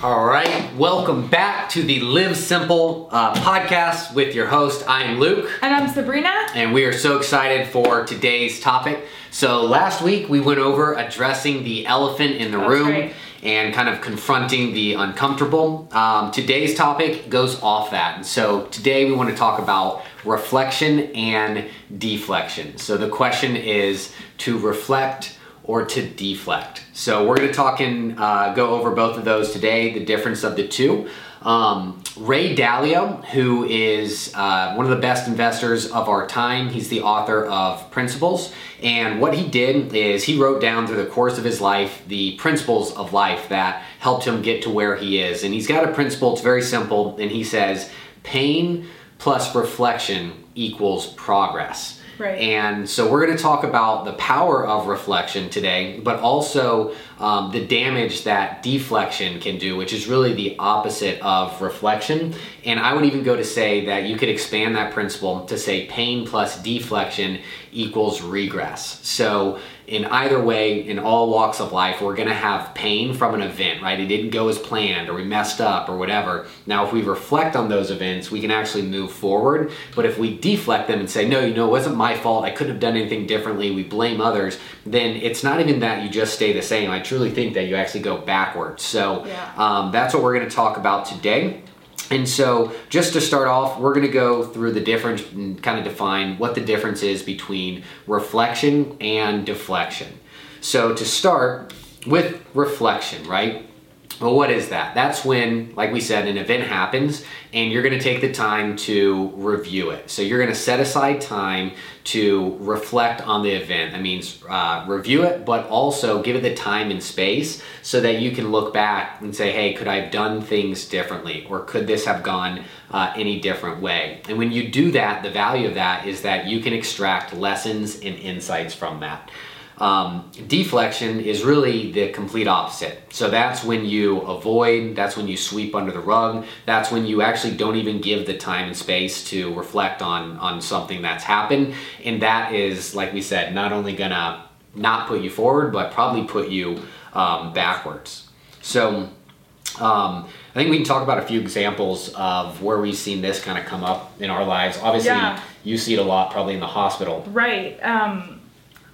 All right, welcome back to the Live Sympl uh, podcast with your host. I'm Luke. And I'm Sabrina. And we are so excited for today's topic. So, last week we went over addressing the elephant in the That's room right. and kind of confronting the uncomfortable. Um, today's topic goes off that. And so, today we want to talk about reflection and deflection. So, the question is to reflect or to deflect. So we're going to talk and uh, go over both of those today, the difference of the two. Um, Ray Dalio, who is uh, one of the best investors of our time, he's the author of Principles. And what he did is he wrote down through the course of his life the principles of life that helped him get to where he is. And he's got a principle, it's very simple, and he says pain plus reflection equals progress. Right. And so we're going to talk about the power of reflection today, but also um, the damage that deflection can do, which is really the opposite of reflection. And I would even go to say that you could expand that principle to say pain plus deflection equals regress. So in either way, in all walks of life, we're going to have pain from an event, right? It didn't go as planned, or we messed up, or whatever. Now, if we reflect on those events, we can actually move forward. But if we deflect them and say, no, you know, it wasn't my fault, I couldn't have done anything differently, we blame others, then it's not even that you just stay the same. I truly think that you actually go backwards. So Yeah. um, that's what we're going to talk about today. And so, just to start off, we're going to go through the difference and kind of define what the difference is between reflection and deflection. So, to start with reflection, right? Well, what is that? That's when, like we said, an event happens and you're going to take the time to review it. So, you're going to set aside time to reflect on the event. That means uh, review it, but also give it the time and space so that you can look back and say, hey, could I have done things differently? Or could this have gone uh, any different way? And when you do that, the value of that is that you can extract lessons and insights from that. Um, deflection is really the complete opposite. So that's when you avoid, that's when you sweep under the rug, that's when you actually don't even give the time and space to reflect on, on something that's happened. And that is, like we said, not only gonna not put you forward, but probably put you um, backwards. So um, I think we can talk about a few examples of where we've seen this kind of come up in our lives. Obviously, Yeah. you see it a lot probably in the hospital. Right.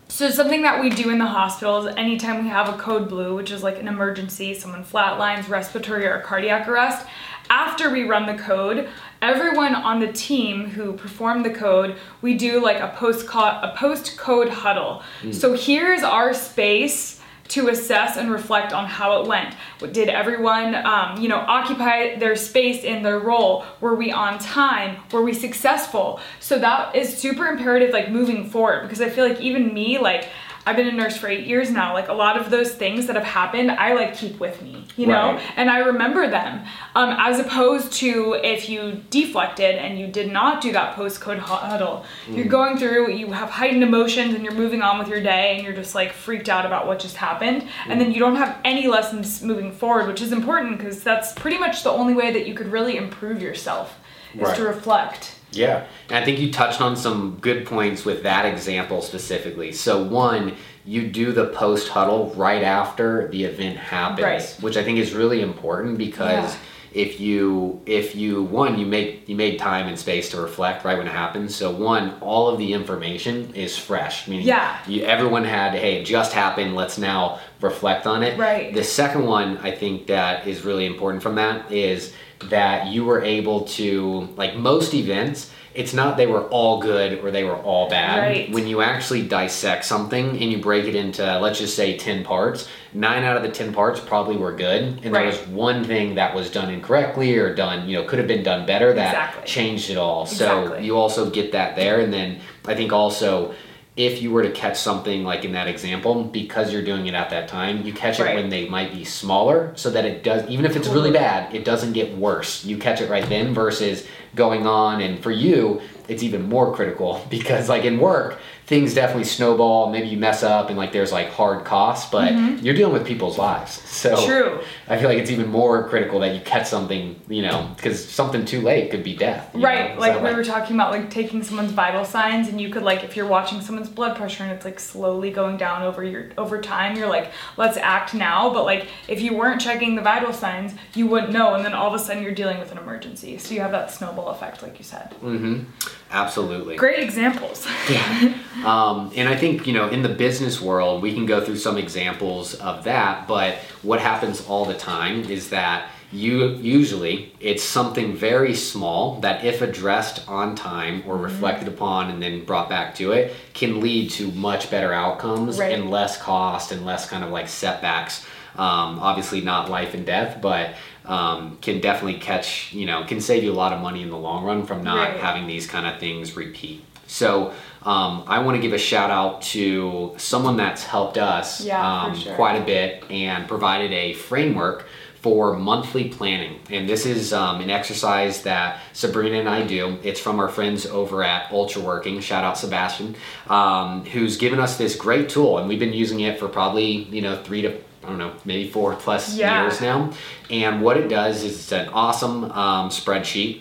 So something that we do in the hospital is anytime we have a code blue, which is like an emergency, someone flatlines, respiratory or cardiac arrest, after we run the code, everyone on the team who performed the code, we do like a post a post code huddle. Hmm. So here's our space to assess and reflect on how it went. Did everyone, um, you know, occupy their space in their role? Were we on time? Were we successful? So that is super imperative, like moving forward, because I feel like even me, like. I've been a nurse for eight years now. Like a lot of those things that have happened, I like keep with me, you know, Right. and I remember them. Um, as opposed to if you deflected and you did not do that post code huddle, you're going through, you have heightened emotions and you're moving on with your day and you're just like freaked out about what just happened. And then you don't have any lessons moving forward, which is important because that's pretty much the only way that you could really improve yourself is Right. to reflect. Yeah, and I think you touched on some good points with that example specifically. So, one, you do the post huddle right after the event happens, Right. which I think is really important because Yeah. if you if you one you make you made time and space to reflect right when it happens. So one, all of the information is fresh. Meaning, Yeah. you, everyone had hey, it just happened. Let's now reflect on it. Right. The second one I think that is really important from that is that you were able to like most events it's not they were all good or they were all bad. Right. when you actually dissect something and you break it into let's just say 10 parts 9 out of the 10 parts probably were good. And there was one thing that was done incorrectly or done you know could have been done better that Exactly. changed it all. So you also get that there. And then i think also if you were to catch something like in that example, because you're doing it at that time, you catch it Right. when they might be smaller so that it does, even if it's really mm-hmm. bad, it doesn't get worse. You catch it right then versus going on. And for you, it's even more critical because, like in work, things definitely snowball. Maybe you mess up and like there's like hard costs, but you're dealing with people's lives. So Mm-hmm. True. I feel like it's even more critical that you catch something, you know, because something too late could be death. Right, like So, we were talking about like taking someone's vital signs and you could like if you're watching someone's blood pressure and it's like slowly going down over your over time, you're like, let's act now. But like if you weren't checking the vital signs, you wouldn't know and then all of a sudden you're dealing with an emergency. So you have that snowball effect like you said. Mm-hmm. Absolutely. Great examples. Yeah. um, and I think, you know, in the business world, we can go through some examples of that, but what happens all the time is that you usually it's something very small that if addressed on time or Mm-hmm. reflected upon and then brought back to it can lead to much better outcomes Right. and less cost and less kind of like setbacks um, obviously not life and death but um, can definitely catch you know can save you a lot of money in the long run from not Right. having these kind of things repeat so um, I want to give a shout out to someone that's helped us Yeah, um, sure. quite a bit and provided a framework for monthly planning. And this is um, an exercise that Sabrina and I do. It's from our friends over at Ultra Working. Shout out Sebastian, um, who's given us this great tool, and we've been using it for probably you know three to I don't know maybe four plus Yeah. years now. And what it does is it's an awesome um, spreadsheet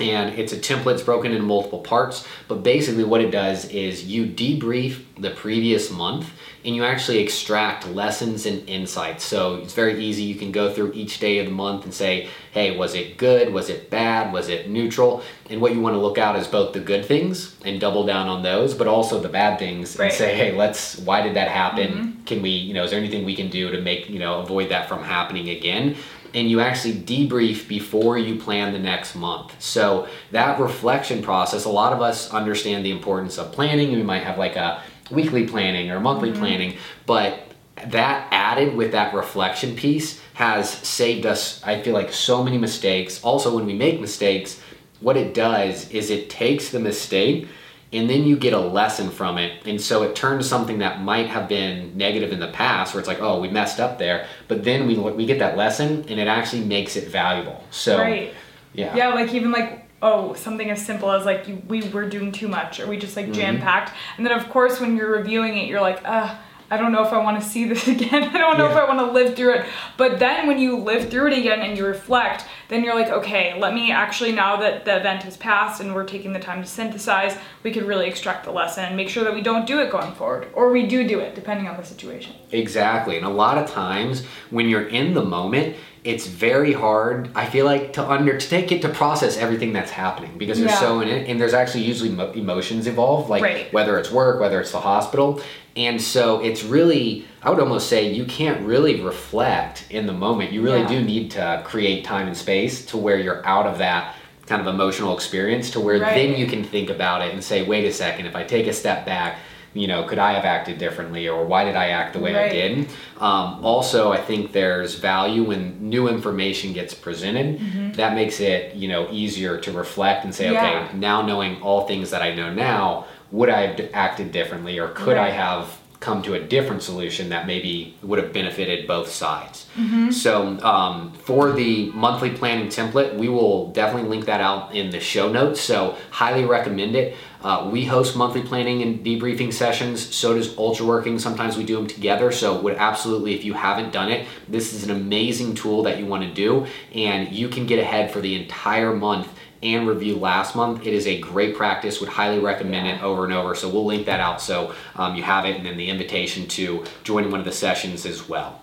and it's a template it's broken into multiple parts but basically what it does is you debrief the previous month and you actually extract lessons and insights. So it's very easy. You can go through each day of the month and say hey was it good? Was it bad? Was it neutral? And what you want to look out is both the good things and double down on those but also the bad things Right. and say hey let's why did that happen? Mm-hmm. Can we you know is there anything we can do to make you know avoid that from happening again and you actually debrief before you plan the next month. So that reflection process, a lot of us understand the importance of planning. We might have like a weekly planning or monthly mm-hmm. planning, but that added with that reflection piece has saved us, I feel like, so many mistakes. Also, when we make mistakes, what it does is it takes the mistake and then you get a lesson from it and so it turns something that might have been negative in the past where it's like oh we messed up there but then we we get that lesson and it actually makes it valuable so right. yeah Yeah, like even like oh something as simple as like you, we were doing too much or we just like jam packed, and then of course when you're reviewing it, you're like, uh. I don't know if I want to see this again. I don't know if I want to live through it. But then when you live through it again and you reflect, then you're like, okay, let me actually, now that the event has passed and we're taking the time to synthesize, we could really extract the lesson and make sure that we don't do it going forward. Or we do do it, depending on the situation. Exactly. And a lot of times when you're in the moment, it's very hard, I feel like, to under to take it to process everything that's happening because you're Yeah. so in it and there's actually usually mo- emotions involved, like Right. whether it's work, whether it's the hospital. And so it's really, I would almost say you can't really reflect in the moment. You really Yeah. do need to create time and space to where you're out of that kind of emotional experience to where Right. then you can think about it and say, wait a second, if I take a step back, you know, could I have acted differently or why did I act the way I did? Um, also, I think there's value when new information gets presented. That makes it, you know, easier to reflect and say, Mm-hmm. Yeah. okay, now knowing all things that I know now, would I have acted differently or could I have come to a different solution that maybe would have benefited both sides? Mm-hmm. So, um, for the monthly planning template, we will definitely link that out in the show notes. So, highly recommend it. Uh, we host monthly planning and debriefing sessions. So does Ultra Working. Sometimes we do them together. So, would absolutely, if you haven't done it, this is an amazing tool that you want to do, and you can get ahead for the entire month and review last month. It is a great practice. Would highly recommend it over and over. So, we'll link that out so um, you have it, and then the invitation to join one of the sessions as well.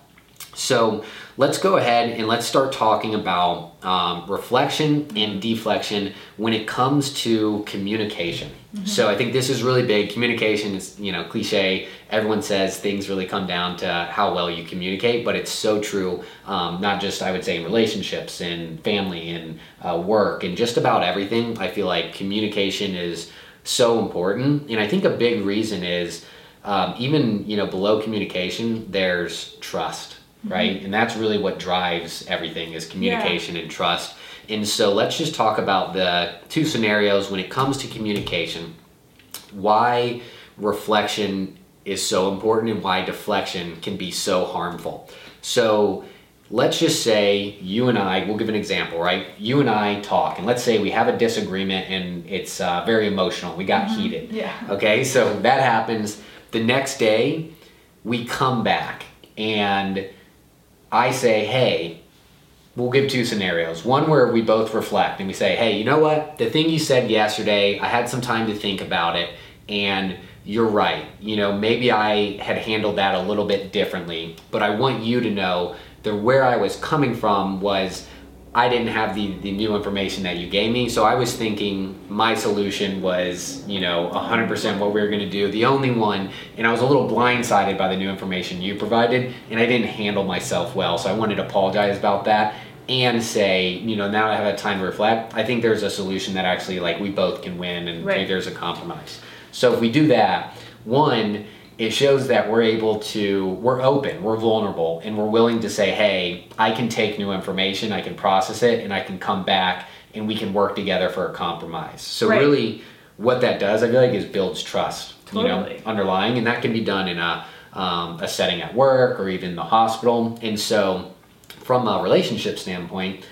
So let's go ahead and let's start talking about um, reflection and deflection when it comes to communication. So I think this is really big. Communication is, you know, cliche. Everyone says things really come down to how well you communicate, but it's so true. Um, not just I would say in relationships and family and uh, work and just about everything. I feel like communication is so important, and I think a big reason is um, even you know below communication there's trust right and that's really what drives everything is communication and trust and so let's just talk about the two scenarios when it comes to communication why reflection is so important and why deflection can be so harmful so let's just say you and I, we'll give an example, right? You and I talk, and let's say we have a disagreement and it's uh, very emotional. We got heated. Yeah. Okay, so that happens. The next day, we come back and I say, hey, we'll give two scenarios. One where we both reflect and we say, hey, you know what? The thing you said yesterday, I had some time to think about it, and you're right. You know, maybe I had handled that a little bit differently, but I want you to know that where I was coming from was I didn't have the, the new information that you gave me. So I was thinking my solution was, you know, 100% what we were going to do. The only one, and I was a little blindsided by the new information you provided, and I didn't handle myself well. So I wanted to apologize about that and say, you know, now I have had time to reflect. I think there's a solution that actually, like, we both can win and Right. maybe there's a compromise. So if we do that, one, it shows that we're able to, we're open, we're vulnerable, and we're willing to say, hey, I can take new information, I can process it, and I can come back and we can work together for a compromise. So Right. really, what that does, I feel like, is builds trust, you know, underlying, and that can be done in a, um, a setting at work or even the hospital. And so, from a relationship standpoint,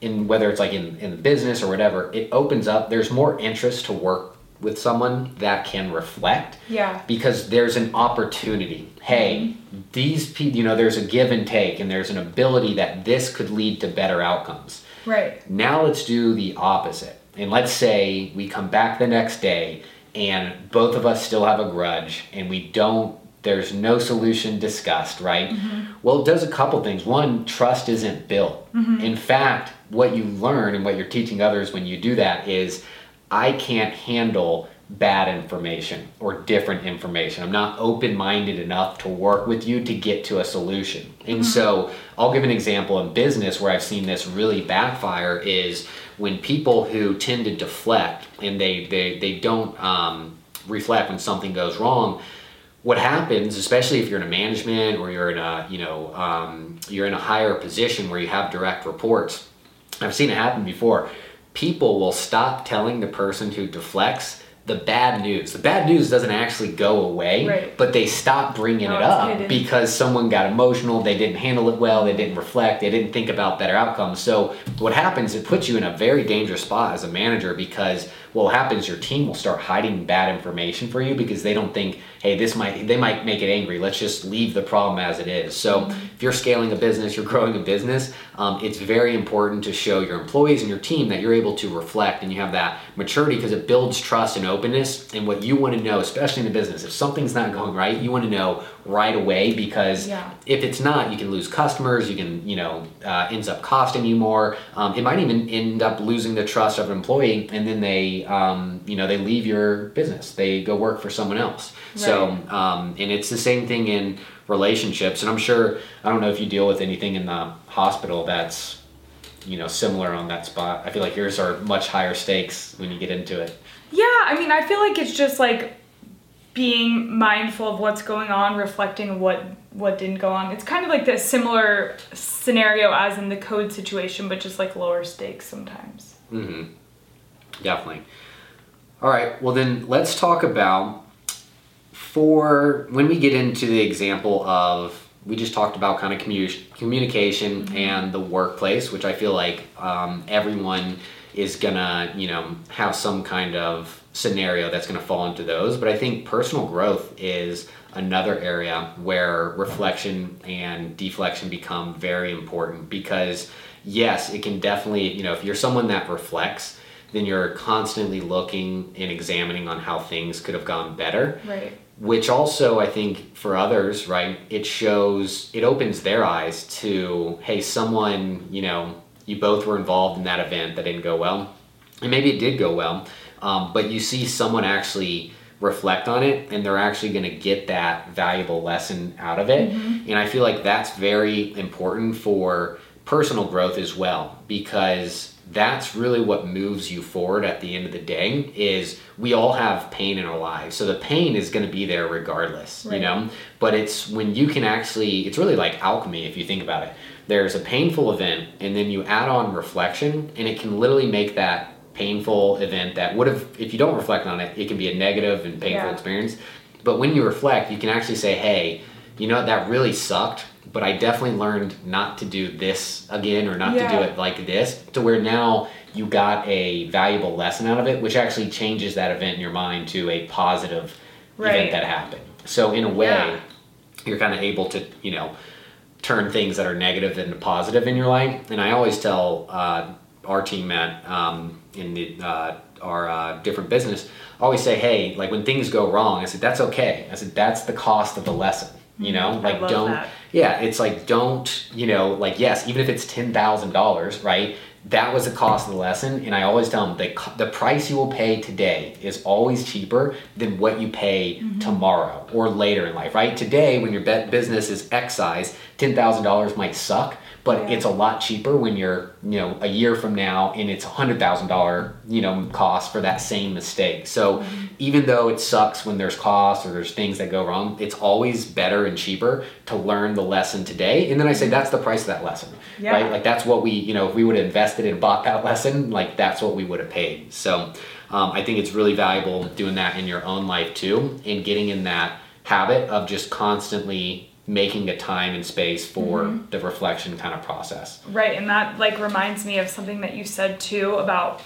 in whether it's like in, in the business or whatever, it opens up. There's more interest to work with someone that can reflect Yeah. because there's an opportunity. Hey, mm-hmm. these people, you know, there's a give and take, and there's an ability that this could lead to better outcomes. Right. Now let's do the opposite. And let's say we come back the next day and both of us still have a grudge and we don't, there's no solution discussed, right? Mm-hmm. Well, it does a couple things. One, trust isn't built. Mm-hmm. In fact, what you learn and what you're teaching others when you do that is I can't handle bad information or different information. I'm not open minded enough to work with you to get to a solution. And so I'll give an example in business where I've seen this really backfire is when people who tend to deflect and they, they, they don't um, reflect when something goes wrong. What happens, especially if you're in a management or you're in a you know um, you're in a higher position where you have direct reports, I've seen it happen before. People will stop telling the person who deflects the bad news. The bad news doesn't actually go away, Right. but they stop bringing No, it up because someone got emotional, they didn't handle it well, they didn't reflect, they didn't think about better outcomes. So what happens, it puts you in a very dangerous spot as a manager because what happens, your team will start hiding bad information for you because they don't think, hey, this might they might make it angry. Let's just leave the problem as it is. So Mm-hmm. if you're scaling a business, you're growing a business, um, it's very important to show your employees and your team that you're able to reflect and you have that maturity because it builds trust and openness. And what you want to know, especially in the business, if something's not going right, you want to know right away because Yeah. if it's not, you can lose customers. You can, you know, uh, ends up costing you more. Um, it might even end up losing the trust of an employee, and then they, um, you know, they leave your business. They go work for someone else. So, um, and it's the same thing in relationships. And I'm sure I don't know if you deal with anything in the hospital that's, you know, similar on that spot. I feel like yours are much higher stakes when you get into it. Yeah, I mean, I feel like it's just like being mindful of what's going on, reflecting what what didn't go on. It's kind of like the similar scenario as in the code situation, but just like lower stakes sometimes. Mm-hmm. Definitely. All right. Well, then let's talk about for when we get into the example of we just talked about kind of commu- communication and the workplace, which I feel like um, everyone is gonna you know have some kind of scenario that's gonna fall into those. But I think personal growth is another area where reflection and deflection become very important because yes, it can definitely you know if you're someone that reflects then you're constantly looking and examining on how things could have gone better Right. which also i think for others right it shows it opens their eyes to hey someone you know you both were involved in that event that didn't go well. And maybe it did go well um, but you see someone actually reflect on it and they're actually going to get that valuable lesson out of it. And i feel like that's very important for personal growth as well because that's really what moves you forward at the end of the day is we all have pain in our lives. So the pain is going to be there regardless you know? But it's when you can actually it's really like alchemy if you think about it there's a painful event and then you add on reflection and it can literally make that painful event that would have if you don't reflect on it it can be a negative and painful Yeah. experience but when you reflect you can actually say hey you know that really sucked but I definitely learned not to do this again or not Yeah. to do it like this to where now you got a valuable lesson out of it, which actually changes that event in your mind to a positive Right. event that happened. So in a way, Yeah. you're kind of able to, you know, turn things that are negative into positive in your life. And I always tell uh, our team at um, in the uh, our uh, different business, I always say, hey, like when things go wrong, I said that's okay. I said that's the cost of the lesson. You know, Mm-hmm. Like don't. that. Yeah, it's like don't. You know, like yes, even if it's ten thousand dollars, right? That was the cost of the lesson, and I always tell them the the price you will pay today is always cheaper than what you pay Mm-hmm. tomorrow or later in life, right? Today, when your bet business is X size, ten thousand dollars might suck, but Yeah. it's a lot cheaper when you're you know a year from now and it's a hundred thousand dollar you know cost for that same mistake. So Mm-hmm. even though it sucks when there's costs or there's things that go wrong, it's always better and cheaper to learn the lesson today. And then I say that's the price of that lesson, Yeah. right? Like that's what we you know if we would have invested and bought that lesson, like that's what we would have paid. So um, I think it's really valuable doing that in your own life too, and getting in that habit of just constantly making a time and space for Mm-hmm. the reflection kind of process. Right, and that like reminds me of something that you said too about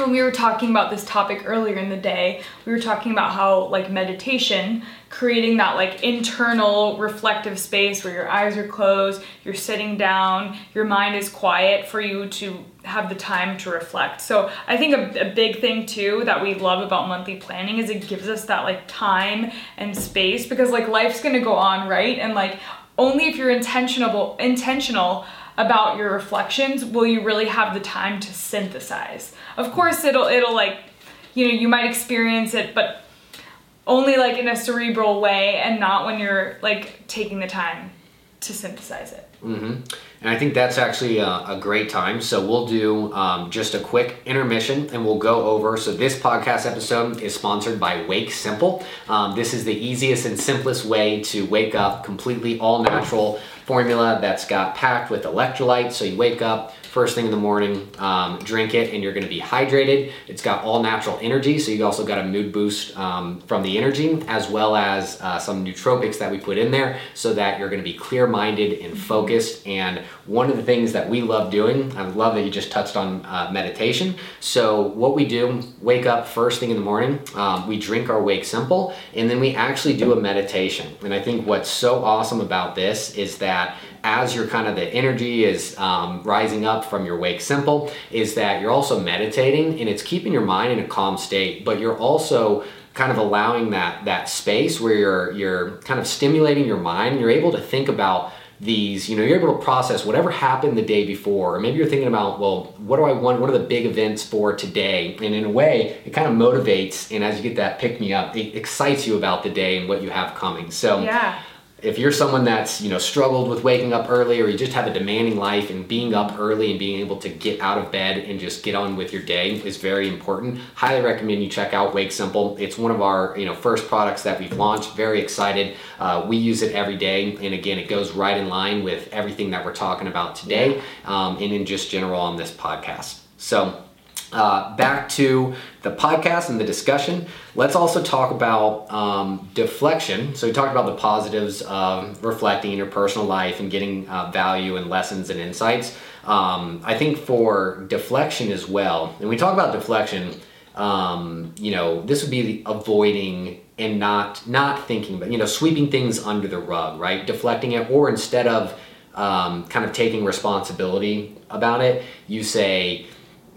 when we were talking about this topic earlier in the day, we were talking about how like meditation, creating that like internal reflective space where your eyes are closed, you're sitting down, your mind is quiet for you to have the time to reflect. So I think a, a big thing too that we love about monthly planning is it gives us that like time and space because like life's gonna go on, right? And like only if you're intentional intentional about your reflections will you really have the time to synthesize of course it'll it'll like you know you might experience it but only like in a cerebral way and not when you're like taking the time to synthesize it mm-hmm. And I think that's actually a, a great time. So we'll do um, just a quick intermission and we'll go over. So this podcast episode is sponsored by Wake Sympl. Um, this is the easiest and simplest way to wake up completely all natural formula that's got packed with electrolytes. So you wake up first thing in the morning, um, drink it, and you're going to be hydrated. It's got all natural energy, so you also got a mood boost um, from the energy, as well as uh, some nootropics that we put in there, so that you're going to be clear-minded and focused. And one of the things that we love doing, I love that you just touched on uh, meditation. So what we do, wake up first thing in the morning, um, we drink our Wake Sympl, and then we actually do a meditation. And I think what's so awesome about this is that as your kind of the energy is um, rising up from your wake. Sympl is that you're also meditating and it's keeping your mind in a calm state but you're also kind of allowing that that space where you're you're kind of stimulating your mind and you're able to think about these you know you're able to process whatever happened the day before or maybe you're thinking about well what do i want what are the big events for today? And in a way it kind of motivates and as you get that pick me up it excites you about the day and what you have coming. So yeah if you're someone that's you know struggled with waking up early or you just have a demanding life and being up early and being able to get out of bed and just get on with your day is very important highly recommend you check out Wake Sympl. It's one of our you know first products that we've launched. Very excited. Uh, we use it every day and again it goes right in line with everything that we're talking about today um, and in just general on this podcast. So uh, back to the podcast and the discussion. Let's also talk about um, deflection. So we talked about the positives of reflecting in your personal life and getting uh, value and lessons and insights. Um, I think for deflection as well, and we talk about deflection. Um, you know, this would be avoiding and not not thinking, but you know, sweeping things under the rug, right? Deflecting it, or instead of um, kind of taking responsibility about it, you say,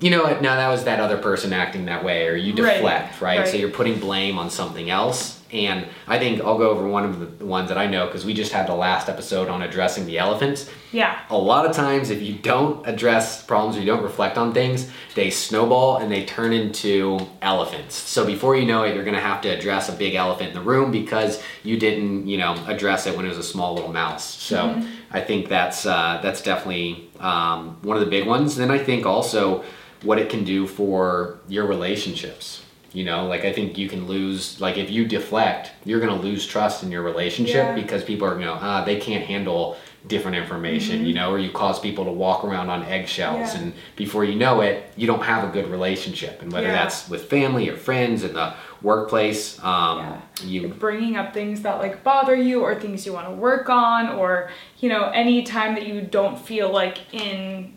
you know what, no, that was that other person acting that way, or you Right, deflect, right? So you're putting blame on something else. And I think I'll go over one of the ones that I know because we just had the last episode on addressing the elephants. yeah A lot of times, if you don't address problems or you don't reflect on things, they snowball and they turn into elephants. So before you know it, you're gonna have to address a big elephant in the room because you didn't, you know, address it when it was a small little mouse. So I think that's uh, that's definitely um, one of the big ones. Then I think also what it can do for your relationships. You know, like I think you can lose, like if you deflect, you're gonna lose trust in your relationship Yeah. because people are, you know, ah, they can't handle different information, you know, or you cause people to walk around on eggshells, Yeah. and before you know it, you don't have a good relationship. And whether Yeah. that's with family or friends in the workplace, um, Yeah. you bringing up things that like bother you or things you want to work on or you know any time that you don't feel like in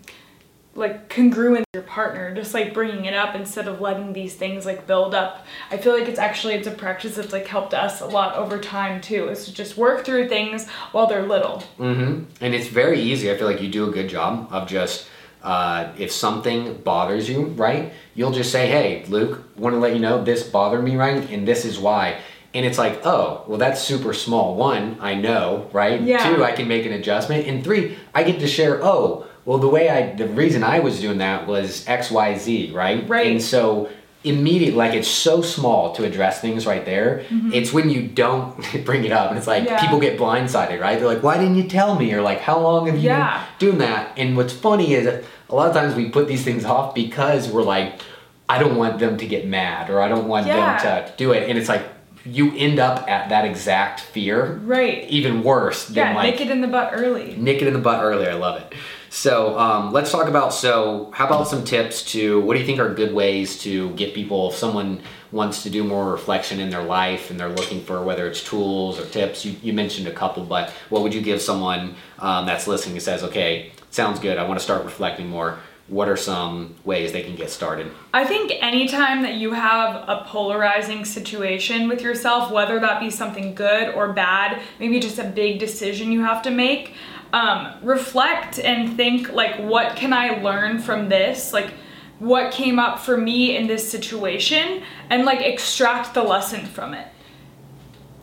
like congruent with your partner just like bringing it up instead of letting these things like build up i feel like it's actually it's a practice that's like helped us a lot over time too is to just work through things while they're little mm-hmm. And it's very easy. I feel like you do a good job of just uh, if something bothers you, right? You'll just say, "Hey, Luke, want to let you know this bothered me, right? And this is why." And it's like, oh, well, that's super small. One, I know, right? Yeah. Two, I can make an adjustment. And three, I get to share. Oh, well, the way I, the reason I was doing that was X, Y, Z, right? Right. And so immediate like it's so small to address things right there it's when you don't bring it up and it's like Mm-hmm. Yeah. people get blindsided right they're like why didn't you tell me or like how long have you Yeah. been doing that and what's funny is a lot of times we put these things off because we're like i don't want them to get mad or i don't want Yeah. them to do it and it's like you end up at that exact fear right even worse than yeah like nick it in the butt early Nick it in the butt early. I love it. So um, let's talk about. So how about some tips to what do you think are good ways to get people if someone wants to do more reflection in their life and they're looking for whether it's tools or tips. You, you mentioned a couple, but what would you give someone um, that's listening who says, okay, sounds good. I want to start reflecting more. What are some ways they can get started? I think anytime that you have a polarizing situation with yourself, whether that be something good or bad, maybe just a big decision you have to make, um, reflect and think like, what can I learn from this? Like, what came up for me in this situation, and like extract the lesson from it.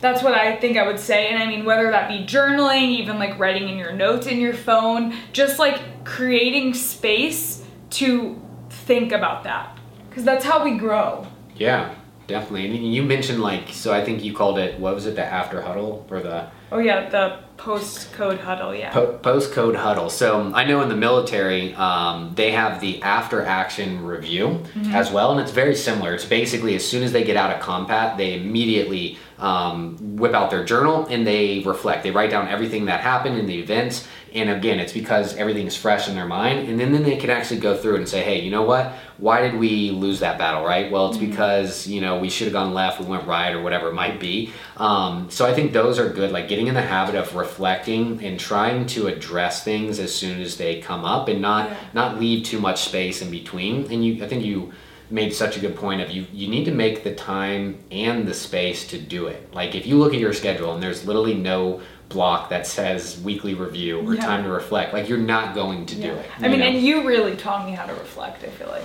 That's what I think I would say. And I mean, whether that be journaling, even like writing in your notes in your phone, just like creating space to think about that. Because that's how we grow. Yeah, definitely. And you mentioned like, so I think you called it, what was it, the after huddle or the Oh, yeah, the post code huddle, yeah. Po- post code huddle. So I know in the military, um, they have the after action review as well, and it's very similar. It's basically as soon as they get out of combat, they immediately um, whip out their journal and they reflect. They write down everything that happened in the events. And again, it's because everything's fresh in their mind. And then, then they can actually go through it and say, hey, you know what? Why did we lose that battle, right? Well, it's because, you know, we should have gone left, we went right, or whatever it might be. Um, so I think those are good, like getting in the habit of reflecting and trying to address things as soon as they come up and not Yeah. not leave too much space in between. And you I think you made such a good point of you you need to make the time and the space to do it. Like if you look at your schedule and there's literally no block that says weekly review or Yeah. time to reflect, like you're not going to do it. I mean, know? and you really taught me how to reflect, I feel like.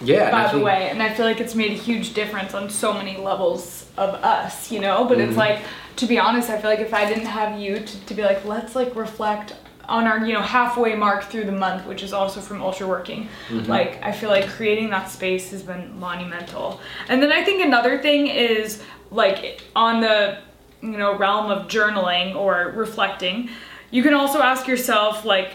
yeah, by the way and i feel like it's made a huge difference on so many levels of us you know but it's Mm-hmm. like to be honest i feel like if i didn't have you to, to be like let's like reflect on our you know halfway mark through the month which is also from ultra working Mm-hmm. like i feel like creating that space has been monumental and then i think another thing is like on the you know realm of journaling or reflecting you can also ask yourself like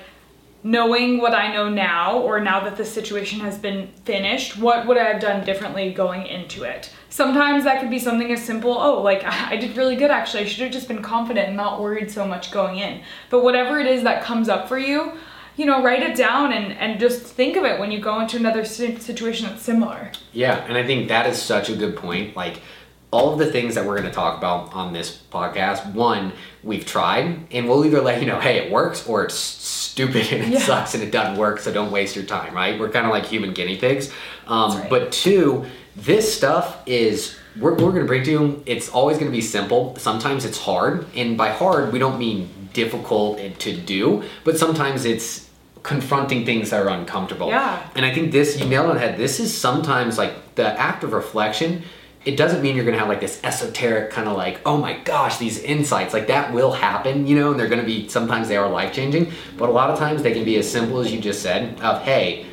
knowing what I know now, or now that the situation has been finished, what would I have done differently going into it? Sometimes that could be something as simple, oh, like I did really good actually. I should have just been confident and not worried so much going in. But whatever it is that comes up for you, you know, write it down and, and just think of it when you go into another situation that's similar. Yeah, and I think that is such a good point. Like all of the things that we're going to talk about on this podcast, one, we've tried, and we'll either let you know, hey, it works, or it's stupid and it Yeah. sucks and it doesn't work, so don't waste your time, right? We're kind of like human guinea pigs. Um, right. But two, this stuff is. We're, we're going to bring to you, it's always going to be simple. Sometimes it's hard. And by hard, we don't mean difficult to do, but sometimes it's confronting things that are uncomfortable. Yeah. And I think this, you nailed it on the head. This is sometimes like the act of reflection. It doesn't mean you're gonna have like this esoteric kind of like, oh my gosh, these insights. Like that will happen, you know, and they're gonna be, sometimes they are life changing, but a lot of times they can be as simple as you just said of, hey,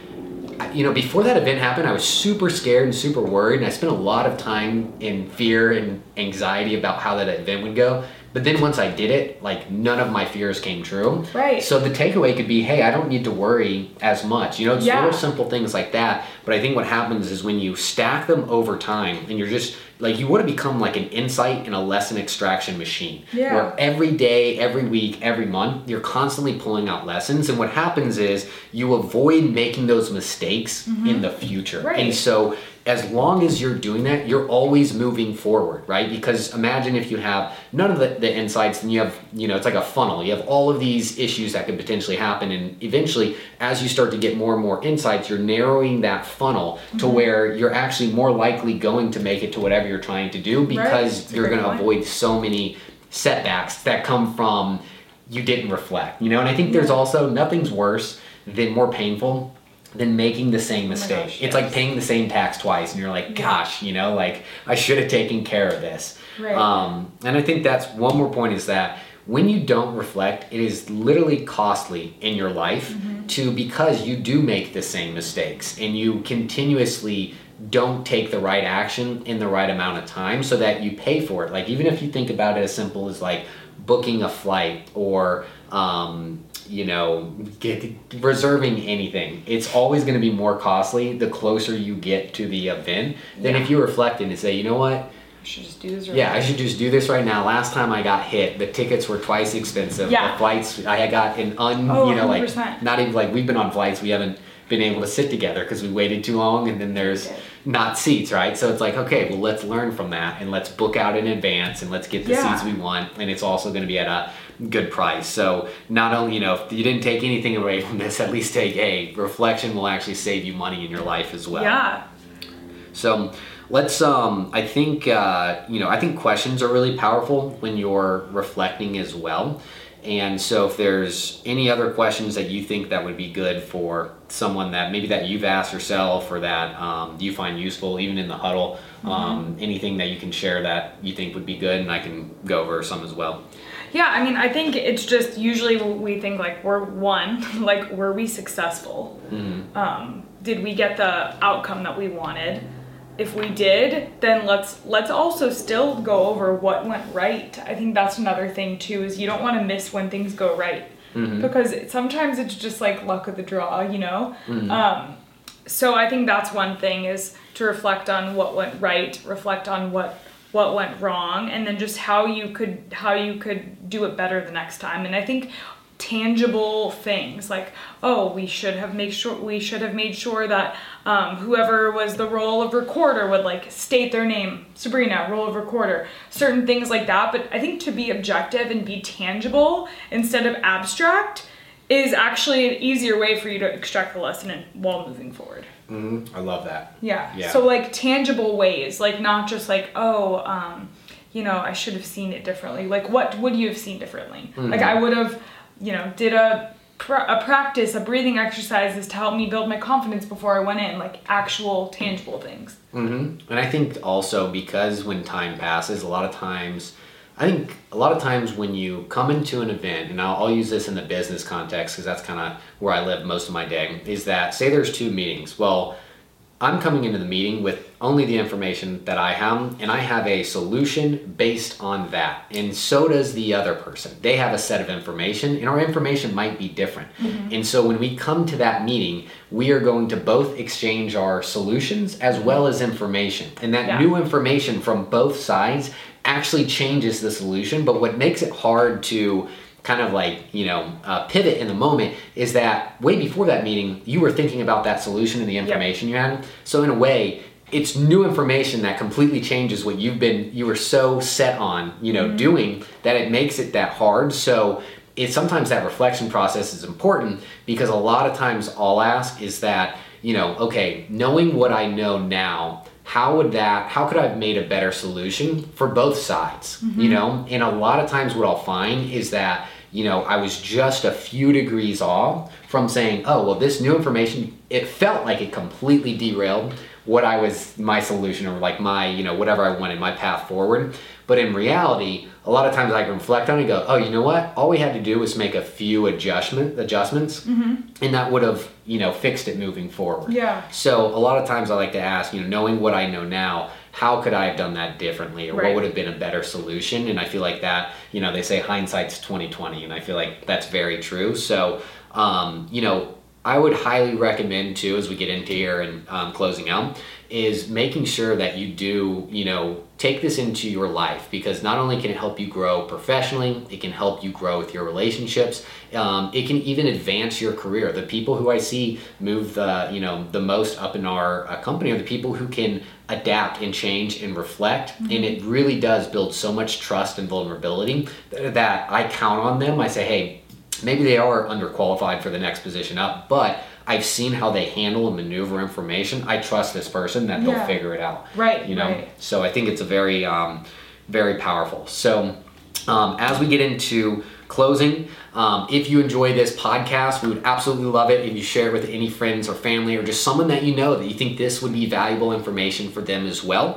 you know, before that event happened, I was super scared and super worried, and I spent a lot of time in fear and anxiety about how that event would go. But then once I did it, like none of my fears came true. Right. So the takeaway could be, hey, I don't need to worry as much. You know, it's Yeah. little simple things like that. But I think what happens is when you stack them over time and you're just like you want to become like an insight and a lesson extraction machine. Yeah. Where every day, every week, every month, you're constantly pulling out lessons. And what happens is you avoid making those mistakes mm-hmm. in the future. Right. And so as long as you're doing that, you're always moving forward, right? Because imagine if you have none of the, the insights, and you have, you know, it's like a funnel. You have all of these issues that could potentially happen. And eventually, as you start to get more and more insights, you're narrowing that funnel to mm-hmm. where you're actually more likely going to make it to whatever you're trying to do because a you're going to avoid so many setbacks that come from you didn't reflect, you know? And I think there's also nothing's worse than more painful than making the same mistake. Oh gosh, it's like paying the same tax twice, and you're like, gosh, you know, like I should have taken care of this. Right. Um, and I think that's one more point is that when you don't reflect, it is literally costly in your life Mm-hmm. to because you do make the same mistakes and you continuously don't take the right action in the right amount of time so that you pay for it. Like even if you think about it as simple as like booking a flight or um, you know get, reserving anything, it's always going to be more costly the closer you get to the event than Yeah. if you reflect and say, you know what, I should just do this right yeah, I should just do this right now. Last time I got hit, the tickets were twice expensive. Yeah. The flights, I got an un, Oh, you know, 100%. like not even like we've been on flights, we haven't been able to sit together because we waited too long, and then there's not seats, right? So it's like, okay, well, let's learn from that and let's book out in advance and let's get the Yeah. seats we want, and it's also going to be at a good price. So not only, you know, if you didn't take anything away from this, at least take a reflection will actually save you money in your life as well. Yeah. So let's um I think uh you know, I think questions are really powerful when you're reflecting as well. And so if there's any other questions that you think that would be good for someone that maybe that you've asked yourself or that um, you find useful even in the huddle, um, anything that you can share that you think would be good and I can go over some as well. Yeah, I mean, I think it's just usually we think like we're one, like were we successful? Um, did we get the outcome that we wanted? If we did, then let's let's also still go over what went right. I think that's another thing too is you don't want to miss when things go right because it, sometimes it's just like luck of the draw, you know. Um, so I think that's one thing is to reflect on what went right, reflect on what what went wrong, and then just how you could how you could do it better the next time. And I think tangible things like oh we should have made sure we should have made sure that um, whoever was the role of recorder would like state their name sabrina role of recorder certain things like that but i think to be objective and be tangible instead of abstract is actually an easier way for you to extract the lesson and while moving forward Mm-hmm. I love that. yeah. Yeah. So like tangible ways, like not just like oh, um, you know, I should have seen it differently. Like what would you have seen differently? Mm-hmm. Like I would have, you know, did a a practice, a breathing exercises to help me build my confidence before I went in, like actual tangible things. hmm And I think also because when time passes, a lot of times, I think a lot of times when you come into an event, and I'll, I'll use this in the business context because that's kind of where I live most of my day, is that say there's two meetings. Well, I'm coming into the meeting with only the information that I have, and I have a solution based on that. And so does the other person. They have a set of information, and our information might be different. Mm-hmm. And so when we come to that meeting, we are going to both exchange our solutions as well as information. And that Yeah. new information from both sides actually changes the solution. But what makes it hard to kind of like you know uh, pivot in the moment is that way before that meeting you were thinking about that solution and the information you had. So in a way it's new information that completely changes what you've been you were so set on you know doing that it makes it that hard. So it's sometimes that reflection process is important because a lot of times i'll ask is that you know okay knowing what i know now how would that how could i have made a better solution for both sides? You know and a lot of times what i'll find is that you know i was just a few degrees off from saying oh well this new information it felt like it completely derailed what i was my solution or like my you know whatever i wanted my path forward. But in reality a lot of times i can reflect on it and go oh you know what? All we had to do was make a few adjustment adjustments mm-hmm. and that would have you know fixed it moving forward. Yeah. so a lot of times I like to ask, you know, knowing what I know now, how could I have done that differently or Right. what would have been a better solution? And I feel like that, you know, they say hindsight's 2020 and I feel like that's very true. So, um, you know, I would highly recommend too, as we get into here and um, closing out, is making sure that you do, you know, take this into your life because not only can it help you grow professionally, it can help you grow with your relationships. Um, it can even advance your career. The people who I see move the, you know, the most up in our uh, company are the people who can adapt and change and reflect, and it really does build so much trust and vulnerability th- that I count on them. I say, hey, maybe they are underqualified for the next position up, but I've seen how they handle and maneuver information. I trust this person that they'll figure it out. Right, You know. right. So I think it's a very, um, very powerful. So um, as we get into closing, um, if you enjoy this podcast, we would absolutely love it if you share it with any friends or family or just someone that you know that you think this would be valuable information for them as well.